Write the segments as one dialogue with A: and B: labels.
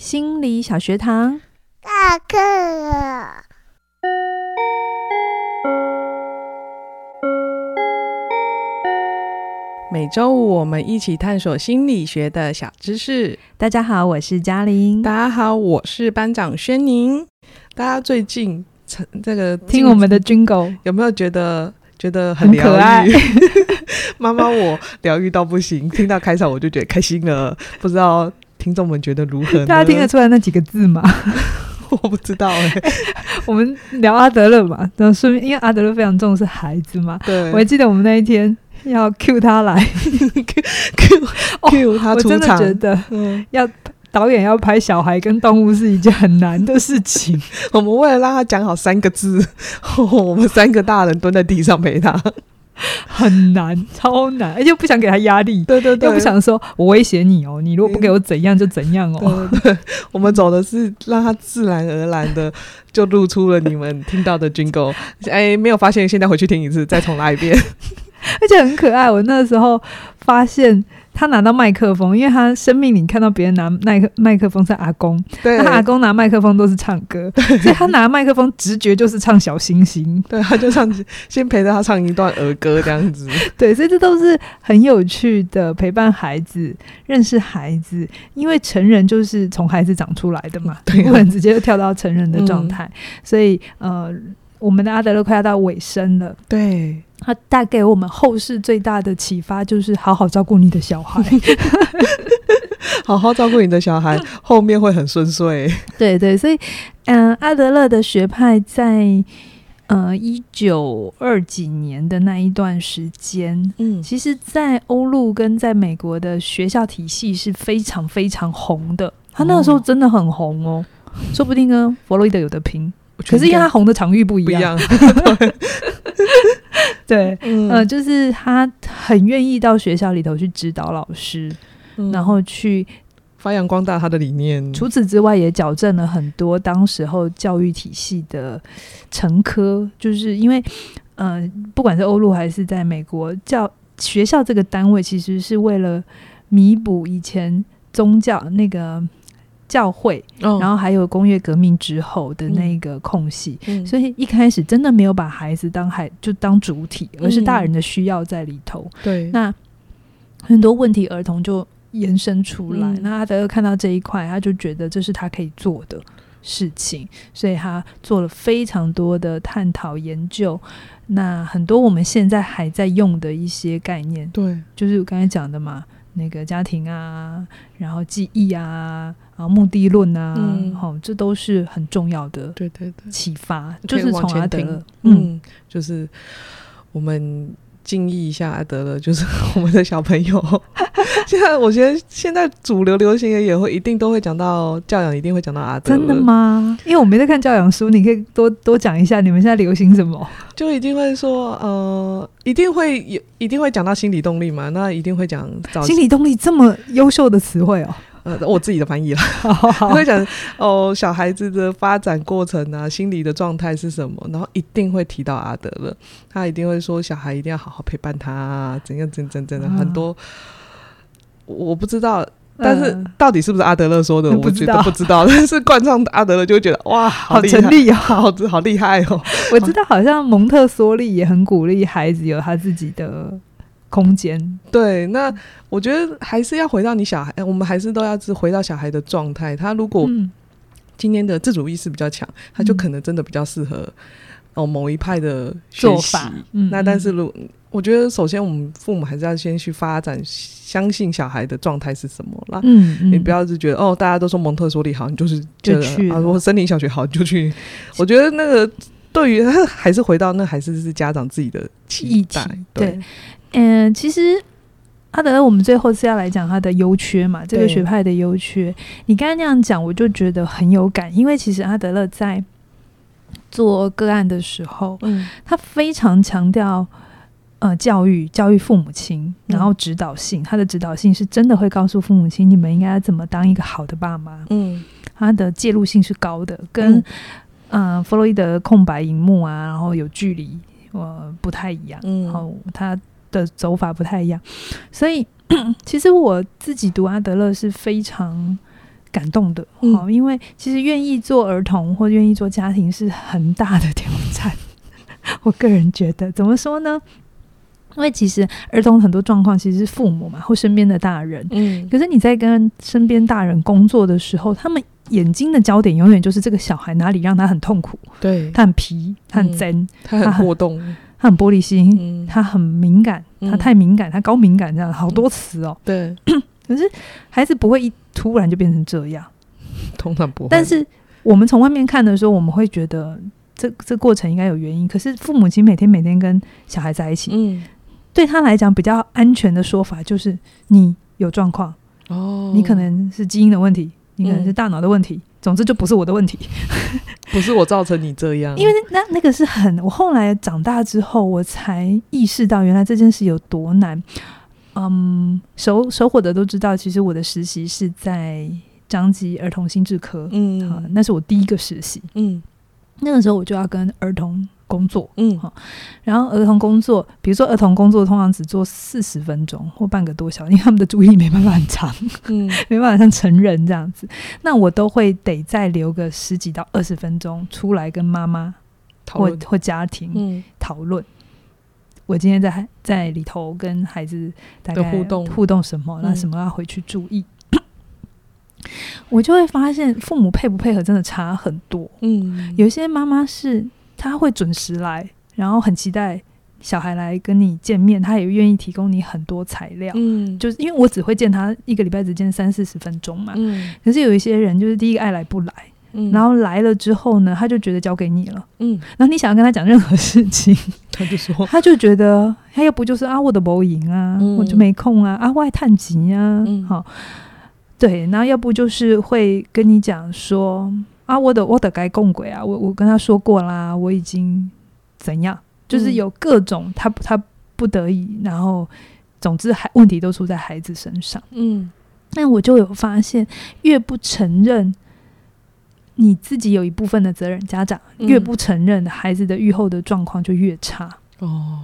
A: 心理小学堂，
B: 下课了。
C: 每周五我们一起探索心理学的小知识。
A: 大家好，我是嘉玲。
C: 大家好，我是班长轩宁。大家最近这个
A: 听我们的 Jingle
C: 有没有觉得觉得很疗愈？妈妈，我疗愈到不行，听到开场我就觉得开心了。不知道。听众们觉得如何呢？
A: 大家听得出来那几个字吗？
C: 我不知道哎、欸。
A: 我们聊阿德勒嘛，然后顺便因为阿德勒非常重视孩子嘛。
C: 对。
A: 我还记得我们那一天要 cue 他来 cue
C: 他出场。我真的觉
A: 得，嗯，要导演要拍小孩跟动物是一件很难的事情。
C: 我们为了让他讲好三个字，我们三个大人蹲在地上陪他。
A: 很难，超难，而且不想给他压力，
C: 对对对，
A: 又不想说我威胁你哦，你如果不给我怎样就怎样哦。
C: 对，对，对，我们走的是让他自然而然的就露出了你们听到的 Jingle。哎，没有发现，现在回去听一次，再重来一遍，
A: 而且很可爱。我那时候发现。他拿到麦克风，因为他生命里看到别人拿麦克麦克风是阿公，
C: 对，
A: 他阿公拿麦克风都是唱歌，所以他拿麦克风直觉就是唱小星星，
C: 对，他就唱，先陪着他唱一段儿歌这样子，
A: 对，所以这都是很有趣的陪伴孩子认识孩子，因为成人就是从孩子长出来的嘛，对，不能直接就跳到成人的状态，嗯，所以呃。我们的阿德勒快要到尾声了，
C: 对，
A: 他带给我们后世最大的启发就是好好照顾你的小孩，
C: 好好照顾你的小孩，后面会很顺遂。
A: 对对，所以嗯、呃，阿德勒的学派在呃一九二几年的那一段时间，嗯，其实，在欧陆跟在美国的学校体系是非常非常红的，他那个时候真的很红哦，说不定呢，弗洛伊德有的拼。可是因为他红的场域不一样，对，嗯、呃，就是他很愿意到学校里头去指导老师，嗯、然后去
C: 发扬光大他的理念。
A: 除此之外，也矫正了很多当时候教育体系的成科，就是因为，呃，不管是欧陆还是在美国，教学校这个单位其实是为了弥补以前宗教那个。教会，然后还有工业革命之后的那个空隙，嗯，所以一开始真的没有把孩子当孩就当主体，而是大人的需要在里头。对，嗯，那很多问题儿童就延伸出来。嗯，那阿德勒看到这一块，他就觉得这是他可以做的事情，所以他做了非常多的探讨研究。那很多我们现在还在用的一些概念，对，就是我刚才讲的嘛。那个家庭啊，然后记忆啊，然后目的论啊，好、嗯，这都是很重要的。对对对，启发就是从阿德勒，嗯，
C: 就是我们敬意一下阿德勒，就是 我们的小朋友。现在我觉得现在主流流行的也会一定都会讲到教养，一定会讲到阿德勒。
A: 真的吗？因为我没在看教养书，你可以多多讲一下，你们现在流行什么？
C: 就一定会说，呃，一定会有，一定会讲到心理动力嘛？那一定会讲
A: 心理动力这么优秀的词汇哦。
C: 呃，我自己的翻译了，会讲哦，小孩子的发展过程啊，心理的状态是什么？然后一定会提到阿德勒，他一定会说，小孩一定要好好陪伴他，啊，怎样怎样怎样，怎的，嗯，很多。我不知道，但是到底是不是阿德勒说的，我觉得不知道。但是冠上阿德勒就会觉得哇，好成立哦，好 好厉害哦。
A: 我知道，好像蒙特梭利也很鼓励孩子有他自己的空间。
C: 对，那我觉得还是要回到你小孩，我们还是都要是回到小孩的状态。他如果今天的自主意识比较强，他就可能真的比较适合哦某一派的做法。那但是如我觉得，首先我们父母还是要先去发展，相信小孩的状态是什么啦。嗯，嗯，你不要是觉得哦，大家都说蒙特梭利好，你就是就去啊，我森林小学好，你就去。我觉得那个对于还是回到那还是是家长自己的期待。对，
A: 嗯、呃，其实阿德勒，我们最后是要来讲他的优缺嘛，这个学派的优缺。你刚才那样讲，我就觉得很有感，因为其实阿德勒在做个案的时候，嗯，他非常强调。呃，教育教育父母亲，然后指导性，嗯、他的指导性是真的会告诉父母亲，你们应该怎么当一个好的爸妈。嗯，他的介入性是高的，跟嗯、呃、弗洛伊德空白荧幕啊，然后有距离，呃，不太一样。嗯，然后他的走法不太一样，所以 其实我自己读阿德勒是非常感动的。好、嗯，因为其实愿意做儿童或愿意做家庭是很大的挑战。我个人觉得，怎么说呢？因为其实儿童很多状况其实是父母嘛，或身边的大人。嗯，可是你在跟身边大人工作的时候，他们眼睛的焦点永远就是这个小孩哪里让他很痛苦。对，他很皮，他很真，
C: 他很波动，
A: 他很玻璃心，他很敏感，他太敏感，他高敏感，这样好多词哦。对，可是孩子不会一突然就变成这样，
C: 通常不会。
A: 但是我们从外面看的时候，我们会觉得这这过程应该有原因。可是父母亲每天每天跟小孩在一起，嗯。对他来讲比较安全的说法就是你有状况哦，你可能是基因的问题，你可能是大脑的问题，嗯、总之就不是我的问题，
C: 不是我造成你这样。
A: 因为那那个是很，我后来长大之后，我才意识到原来这件事有多难。嗯，熟熟火的都知道，其实我的实习是在张吉儿童心智科，嗯，好，那是我第一个实习，嗯，那个时候我就要跟儿童。工作，嗯，哈，然后儿童工作，比如说儿童工作，通常只做四十分钟或半个多小时，因为他们的注意力没办法很长，嗯，没办法像成人这样子，那我都会得再留个十几到二十分钟出来跟妈妈或或家庭讨论，嗯，我今天在在里头跟孩子大概互动互动什么，那什么要回去注意。我就会发现父母配不配合真的差很多，嗯，有些妈妈是。他会准时来，然后很期待小孩来跟你见面，他也愿意提供你很多材料。嗯，就是因为我只会见他一个礼拜只见三四十分钟嘛。嗯，可是有一些人就是第一个爱来不来，嗯，然后来了之后呢，他就觉得交给你了，嗯，然后你想要跟他讲任何事情，他就说，他就觉得他要不就是啊我的博赢啊，嗯，我就没空啊，啊我爱探急啊，嗯，好，对，然后要不就是会跟你讲说。啊，我的我的该共轨啊，我我跟他说过啦，我已经怎样，就是有各种他他不得已，然后总之还问题都出在孩子身上。嗯，那我就有发现，越不承认你自己有一部分的责任，家长越不承认孩子的愈后的状况就越差。哦，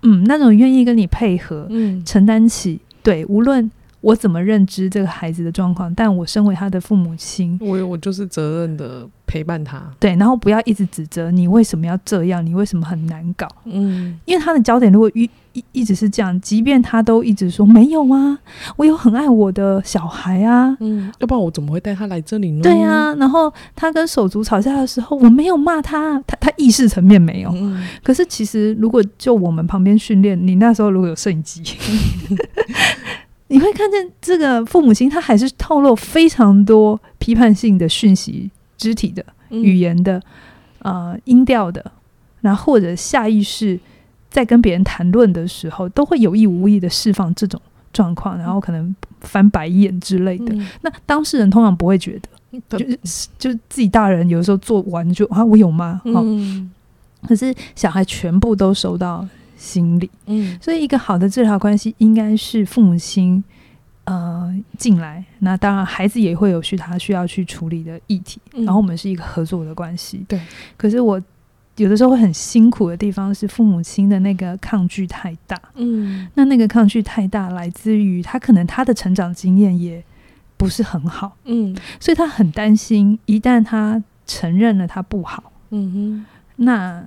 A: 嗯，那种愿意跟你配合，嗯，承担起对，无论。我怎么认知这个孩子的状况？但我身为他的父母亲，
C: 我我就是责任的陪伴他。
A: 对，然后不要一直指责你为什么要这样，你为什么很难搞？嗯，因为他的焦点如果一一一直是这样，即便他都一直说没有啊，我有很爱我的小孩啊，嗯，
C: 要不然我怎么会带他来这里呢？
A: 对啊，然后他跟手足吵架的时候，我没有骂他，他他意识层面没有。嗯，可是其实如果就我们旁边训练，你那时候如果有摄影机。你会看见这个父母亲，他还是透露非常多批判性的讯息、肢体的、语言的、嗯、呃音调的，然后或者下意识在跟别人谈论的时候，都会有意无意的释放这种状况，然后可能翻白眼之类的。嗯、那当事人通常不会觉得，就是就自己大人有时候做完就啊，我有吗？嗯，可是小孩全部都收到。心理，嗯，所以一个好的治疗关系应该是父母亲，呃，进来，那当然孩子也会有需他需要去处理的议题，嗯，然后我们是一个合作的关系，对。可是我有的时候会很辛苦的地方是父母亲的那个抗拒太大，嗯，那那个抗拒太大来自于他可能他的成长经验也不是很好，嗯，所以他很担心一旦他承认了他不好，嗯哼，那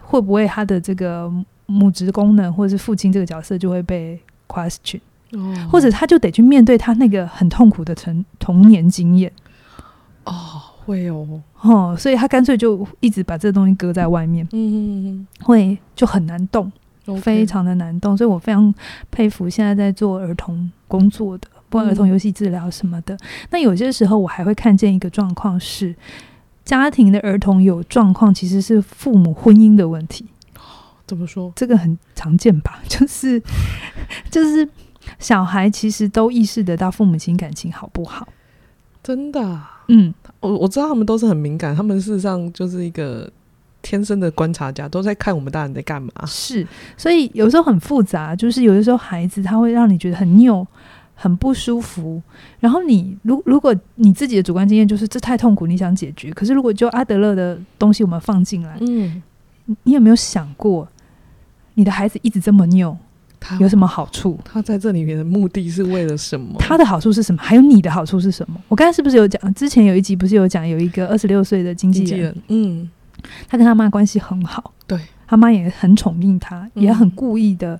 A: 会不会他的这个。母职功能或者是父亲这个角色就会被 question，哦，或者他就得去面对他那个很痛苦的童童年经验。
C: 哦，会哦，
A: 哦，所以他干脆就一直把这个东西搁在外面，嗯，会就很难动，非常的难动。所以我非常佩服现在在做儿童工作的，不管儿童游戏治疗什么的。那有些时候我还会看见一个状况是，家庭的儿童有状况，其实是父母婚姻的问题。
C: 怎么说？
A: 这个很常见吧？就是 就是小孩其实都意识得到父母亲感情好不好？
C: 真的啊？嗯，我我知道他们都是很敏感，他们事实上就是一个天生的观察家，都在看我们大人在干嘛。
A: 是，所以有时候很复杂，就是有的时候孩子他会让你觉得很拗、很不舒服。然后你如如果你自己的主观经验就是这太痛苦，你想解决，可是如果就阿德勒的东西我们放进来，嗯，你有没有想过？你的孩子一直这么拗，
C: 他
A: 有什么好处？
C: 他在这里面的目的是为了什么？
A: 他的好处是什么？还有你的好处是什么？我刚才是不是有讲？之前有一集不是有讲，有一个二十六岁的经纪人，人，
C: 嗯，
A: 他跟他妈关系很好，
C: 对，
A: 他妈也很宠溺他，
C: 嗯、
A: 也很故意的，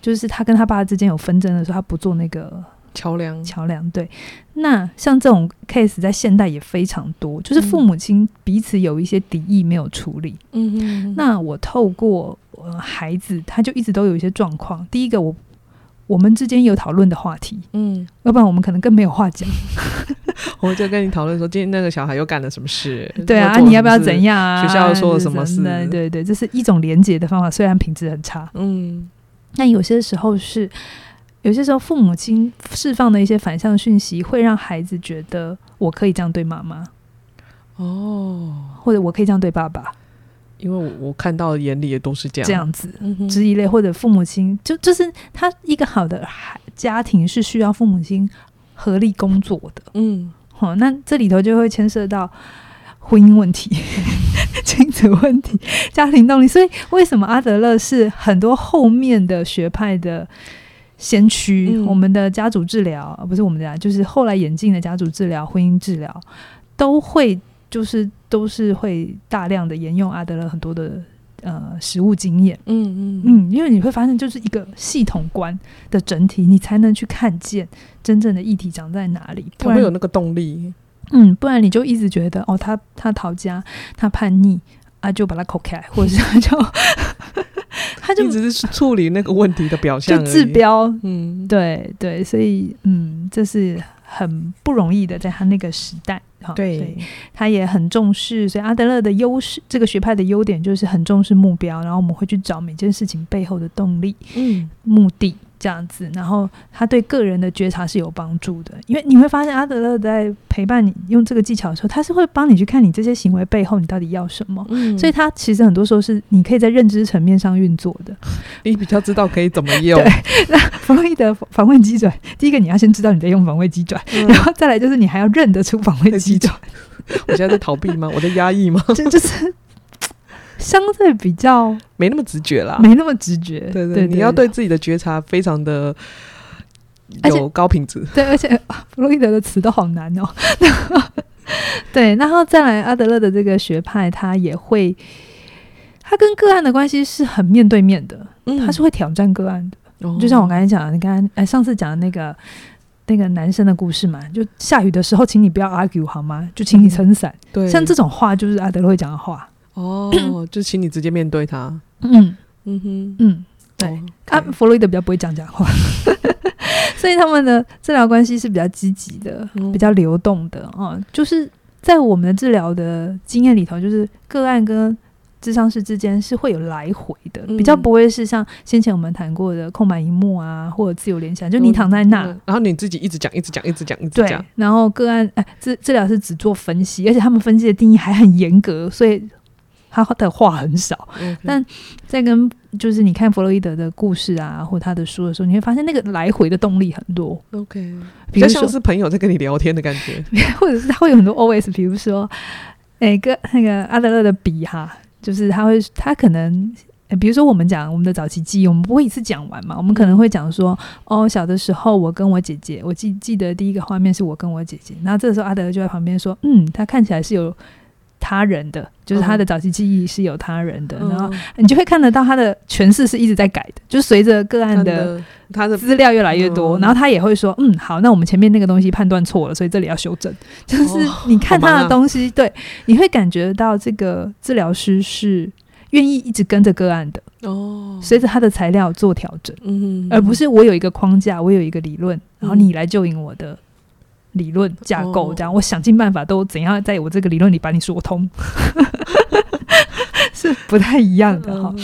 A: 就是他跟他爸之间有纷争的时候，他不做那个。
C: 桥梁，
A: 桥梁，对。那像这种 case 在现代也非常多，就是父母亲彼此有一些敌意没有处理。嗯嗯。那我透过呃孩子，他就一直都有一些状况。第一个，我我们之间有讨论的话题，嗯，要不然我们可能更没有话讲。
C: 我就跟你讨论说，今天那个小孩又干了什么事？
A: 对啊，你要不要怎样啊？
C: 学校又说了什么事？
A: 对对对，这是一种连接的方法，虽然品质很差。嗯。那有些时候是。有些时候，父母亲释放的一些反向讯息，会让孩子觉得我可以这样对妈妈，哦，或者我可以这样对爸爸，
C: 因为我我看到眼里也都是这样。
A: 这样子，之一类，或者父母亲就就是他一个好的孩家庭是需要父母亲合力工作的，嗯，好，那这里头就会牵涉到婚姻问题、亲子问题、家庭动力，所以为什么阿德勒是很多后面的学派的。先驱，嗯、我们的家族治疗，不是我们的家，就是后来演进的家族治疗、婚姻治疗，都会就是都是会大量的沿用阿德勒很多的呃实物经验。嗯嗯嗯，因为你会发现，就是一个系统观的整体，你才能去看见真正的议题长在哪里，不然
C: 会有那个动力。
A: 嗯，不然你就一直觉得哦，他他逃家，他叛逆啊，就把他扣开，或者是他就。他就
C: 只是处理那个问题的表象，
A: 就治标。嗯，对对，所以嗯，这是很不容易的，在他那个时代，
C: 对，
A: 所以他也很重视。所以阿德勒的优势，这个学派的优点就是很重视目标，然后我们会去找每件事情背后的动力、嗯，目的。这样子，然后他对个人的觉察是有帮助的，因为你会发现阿德勒在陪伴你用这个技巧的时候，他是会帮你去看你这些行为背后你到底要什么。嗯，所以他其实很多时候是你可以在认知层面上运作的，
C: 你比较知道可以怎么用。
A: 对，那弗洛伊德防卫机转，第一个你要先知道你在用防卫机转，嗯，然后再来就是你还要认得出防卫机转。
C: 我现在在逃避吗？我在压抑吗？
A: 这就是。相对比较
C: 没那么直觉啦，
A: 没那么直
C: 觉。对对，你要对自己的觉察非常的有高品质。
A: 对，而且 弗洛伊德的词都好难哦。对，然后再来阿德勒的这个学派，他也会，他跟个案的关系是很面对面的，嗯、他是会挑战个案的。哦、就像我刚才讲的，你刚才哎上次讲的那个那个男生的故事嘛，就下雨的时候，请你不要 argue 好吗？就请你撑伞。对，像这种话就是阿德勒会讲的话。
C: 哦，就请你直接面对他。
A: 嗯嗯哼嗯，对。哦 okay、啊，弗洛伊德比较不会讲假话，所以他们的治疗关系是比较积极的，嗯、比较流动的啊、嗯。就是在我们的治疗的经验里头，就是个案跟智商师之间是会有来回的，嗯、比较不会是像先前我们谈过的空白一幕啊，或者自由联想，就你躺在那，
C: 然后你自己一直讲，一直讲，一直讲，一直讲。对，
A: 然后个案哎，治治疗是只做分析，而且他们分析的定义还很严格，所以。他的话很少.但在跟就是你看弗洛伊德的故事啊，或他的书的时候，你会发现那个来回的动力很多。
C: OK，比较像是朋友在跟你聊天的感觉，
A: 或者是他会有很多 OS，比如说，哎，个那个阿德勒的笔哈，就是他会他可能，比如说我们讲我们的早期记忆，我们不会一次讲完嘛，我们可能会讲说，哦，小的时候我跟我姐姐，我记记得第一个画面是我跟我姐姐，然后这个时候阿德勒就在旁边说，嗯，他看起来是有。他人的就是他的早期记忆是有他人的，嗯、然后你就会看得到他的诠释是一直在改的，就是随着个案的他的资料越来越多，然后他也会说，嗯，好，那我们前面那个东西判断错了，所以这里要修正。就是你看他的东西，哦、对，你会感觉到这个治疗师是愿意一直跟着个案的哦，随着他的材料做调整，嗯，而不是我有一个框架，我有一个理论，然后你来救引我的。理论架构这样，我想尽办法都怎样在我这个理论里把你说通，是不太一样的哈。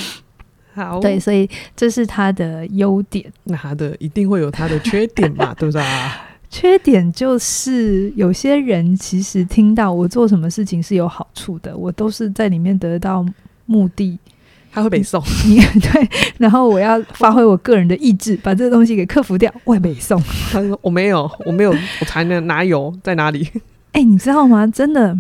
A: 好，对，所以这是他的优点。
C: 那他的一定会有他的缺点嘛？对不对啊？
A: 缺点就是有些人其实听到我做什么事情是有好处的，我都是在里面得到目的。
C: 他会北送，
A: 你 对，然后我要发挥我个人的意志，把这个东西给克服掉。我也北送，
C: 他说我没有，我没有，我才能哪有在哪里？
A: 哎、欸，你知道吗？真的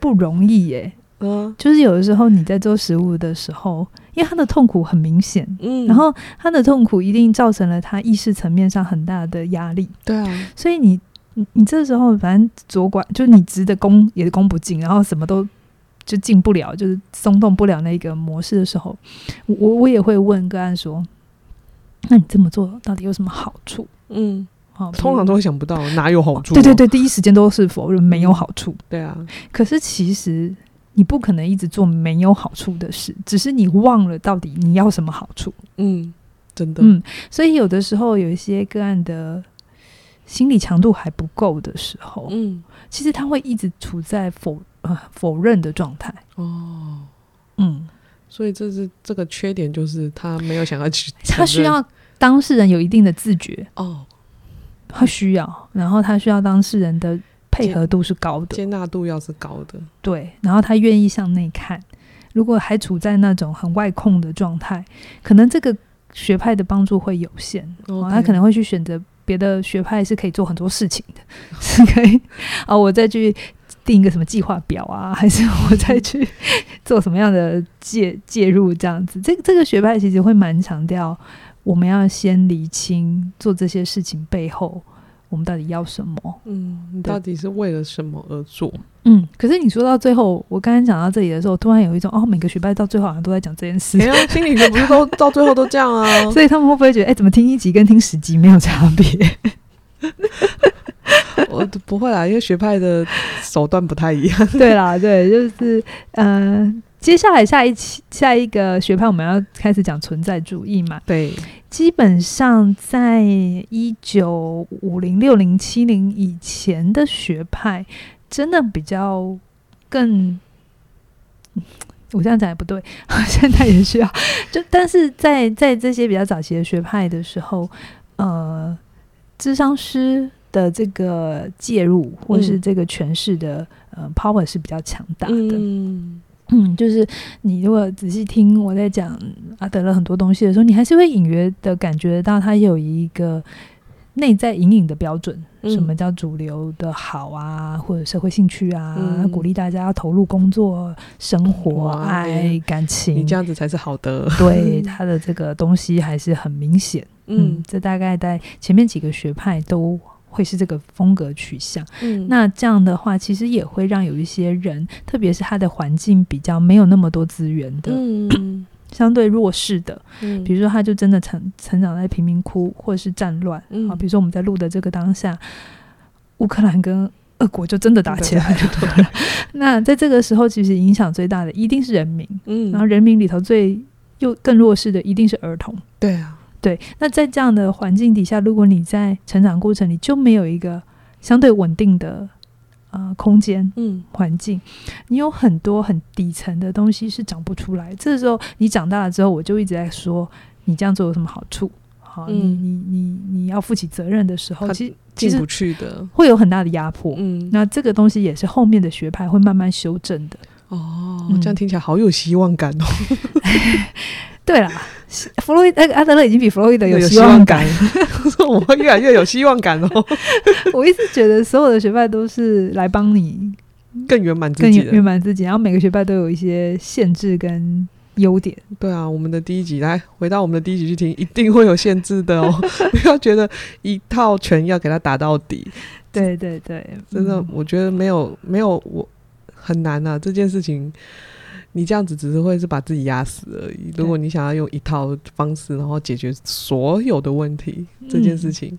A: 不容易耶。嗯，就是有的时候你在做食物的时候，因为他的痛苦很明显，
C: 嗯，
A: 然后他的痛苦一定造成了他意识层面上很大的压力，
C: 对啊，
A: 所以你你你这时候反正左管就是你直的攻也攻不进，然后什么都就进不了，就是松动不了那个模式的时候，我我也会问个案说，那你这么做到底有什么好处？
C: 嗯。
A: 好，
C: 通常都会想不到哪有好处，哦。
A: 对对对，第一时间都是否认没有好处，嗯。
C: 对啊，
A: 可是其实你不可能一直做没有好处的事，只是你忘了到底你要什么好处。
C: 嗯，真的。
A: 嗯，所以有的时候有一些个案的心理强度还不够的时候，嗯，其实他会一直处在否呃否认的状态。
C: 哦，
A: 嗯，
C: 所以这是这个缺点，就是他没有想要去，
A: 他需要当事人有一定的自觉。
C: 哦。
A: 他需要，然后他需要当事人的配合度是高的，
C: 接纳度要是高的，
A: 对，然后他愿意向内看。如果还处在那种很外控的状态，可能这个学派的帮助会有限。哦，他可能会去选择别的学派，是可以做很多事情的，是可以啊。我再去定一个什么计划表啊，还是我再去 做什么样的介介入这样子？这个这个学派其实会蛮强调。我们要先厘清做这些事情背后，我们到底要什么？
C: 嗯，你到底是为了什么而做？
A: 嗯，可是你说到最后，我刚刚讲到这里的时候，突然有一种哦，每个学派到最后好像都在讲这件事。
C: 没有，心理学不是都到最后都这样啊？
A: 所以他们会不会觉得，哎、欸，怎么听一集跟听十集没有差别？
C: 我不会啦，因为学派的手段不太一样。
A: 对啦，对，就是嗯。呃接下来下一期下一个学派，我们要开始讲存在主义嘛？
C: 对，
A: 基本上在一九五零、六零、七零以前的学派，真的比较更，我这样讲也不对，现在也需要。就但是在在这些比较早期的学派的时候，呃，智商师的这个介入或是这个诠释的、嗯、呃 power 是比较强大的。嗯。嗯，就是你如果仔细听我在讲阿德勒很多东西的时候，你还是会隐约的感觉到他有一个内在隐隐的标准，嗯，什么叫主流的好啊，或者社会兴趣啊，嗯，鼓励大家要投入工作、生活、爱、感情，
C: 你这样子才是好的。
A: 对，他的这个东西还是很明显。嗯，这大概在前面几个学派都。会是这个风格取向，嗯，那这样的话，其实也会让有一些人，特别是他的环境比较没有那么多资源的，嗯，相对弱势的，嗯，比如说他就真的成成长在贫民窟或者是战乱，嗯，啊，比如说我们在录的这个当下，乌克兰跟俄国就真的打起来了，嗯，那在这个时候，其实影响最大的一定是人民，嗯，然后人民里头最又更弱势的一定是儿童，
C: 对啊。
A: 对，那在这样的环境底下，如果你在成长过程里就没有一个相对稳定的呃空间、嗯环境，你有很多很底层的东西是长不出来。这时候你长大了之后，我就一直在说，你这样做有什么好处？好，嗯、你你你你要负起责任的时候，其实
C: 进不去的，
A: 会有很大的压迫。嗯，那这个东西也是后面的学派会慢慢修正的。
C: 哦，这样听起来好有希望感哦。
A: 对啦，弗洛伊德阿德勒已经比弗洛伊德有希望感，
C: 我会越来越有希望感哦。
A: 我一直觉得所有的学派都是来帮你
C: 更圆满自己，
A: 更圆满自己。然后每个学派都有一些限制跟优点。
C: 对啊，我们的第一集来回到我们的第一集去听，一定会有限制的哦。不要觉得一套拳要给他打到底。
A: 对对对，
C: 真的，我觉得没有没有我很难啊，这件事情。你这样子只是会是把自己压死而已。如果你想要用一套方式，然后解决所有的问题，这件事情，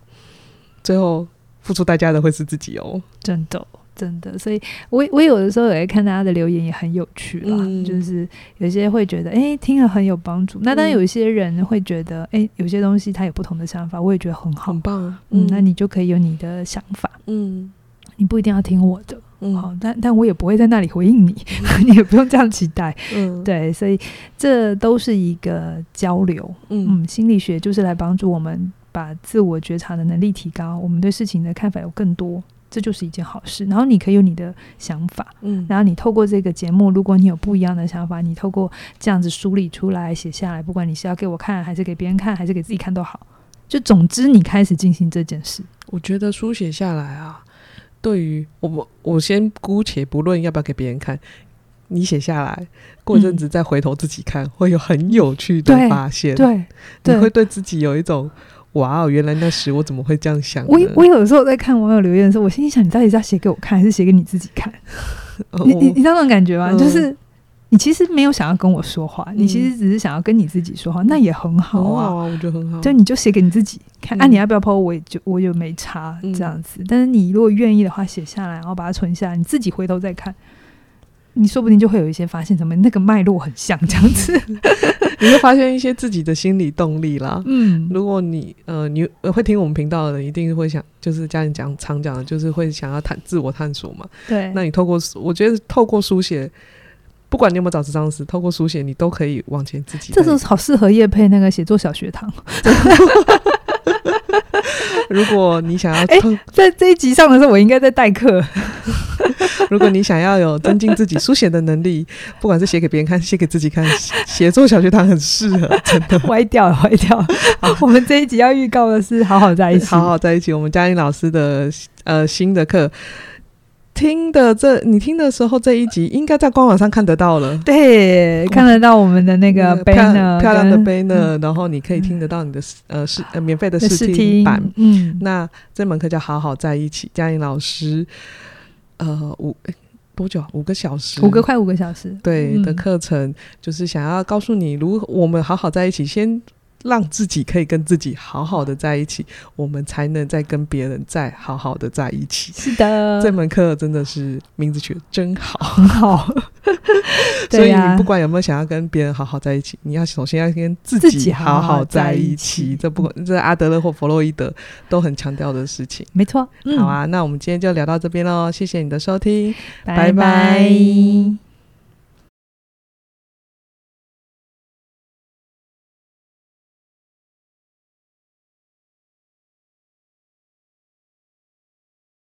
C: 最后付出代价的会是自己哦。
A: 真的，真的。所以我我有的时候也会看大家的留言，也很有趣啦。就是有些会觉得，哎，听了很有帮助。那当然有一些人会觉得，哎，有些东西他有不同的想法，我也觉得很好，
C: 很棒。
A: 嗯，那你就可以有你的想法。嗯，你不一定要听我的。嗯，好，但但我也不会在那里回应你，嗯、你也不用这样期待。嗯，对，所以这都是一个交流。嗯，嗯，心理学就是来帮助我们把自我觉察的能力提高，我们对事情的看法有更多，这就是一件好事。然后你可以有你的想法，嗯，然后你透过这个节目，如果你有不一样的想法，你透过这样子梳理出来写下来，不管你是要给我看，还是给别人看，还是给自己看都好，就总之你开始进行这件事。
C: 我觉得书写下来啊。对于我，我先姑且不论要不要给别人看，你写下来，过一阵子再回头自己看，嗯、会有很有趣的发现。
A: 对，对，
C: 你会对自己有一种哇哦，原来那时我怎么会这样想？
A: 我我有时候在看网友留言的时候，我心里想，你到底是要写给我看，还是写给你自己看？哦、你你你知道那种感觉吗？嗯、就是。你其实没有想要跟我说话，嗯、你其实只是想要跟你自己说话，那也很好啊，
C: 哦、我觉得很好。
A: 就你就写给你自己看，嗯、啊，你要不要 po 我也就我也没差这样子。嗯、但是你如果愿意的话，写下来，然后把它存下来，你自己回头再看，你说不定就会有一些发现，什么那个脉络很像这样子，
C: 你会发现一些自己的心理动力啦。嗯，如果你呃你会听我们频道的人，一定会想，就是家人讲常讲的，就是会想要探自我探索嘛。
A: 对，
C: 那你透过我觉得透过书写。不管你有没有找咨商师，透过书写，你都可以往前自己。
A: 这时候好适合叶配那个写作小学堂。
C: 如果你想要，
A: 哎、欸，在这一集上的时候，我应该在代课。
C: 如果你想要有增进自己书写的能力，不管是写给别人看，写给自己看，写作小学堂很适合，真的。
A: 歪掉了，歪掉了。好我们这一集要预告的是好好在一起，
C: 好好在一起。我们嘉玲老师的呃新的课。听的这，你听的时候这一集应该在官网上看得到了。
A: 对，看得到我们的那个 banner，
C: 漂亮的 banner，然后你可以听得到你的呃试呃免费的试听版。嗯，那这门课叫好好在一起，嘉颖老师，呃五多久？五个小时，
A: 五个快五个小时。
C: 对的课程，就是想要告诉你，如何我们好好在一起，先。让自己可以跟自己好好的在一起，我们才能再跟别人再好好的在一起。
A: 是的，
C: 这门课真的是名字取得真好，
A: 很好。
C: 所以你不管有没有想要跟别人好好在一起，你要首先要跟自己好好在一起。这不管这阿德勒或弗洛伊德都很强调的事情。
A: 没错。嗯、
C: 好啊，那我们今天就聊到这边喽，谢谢你的收听，
A: 拜拜。拜拜。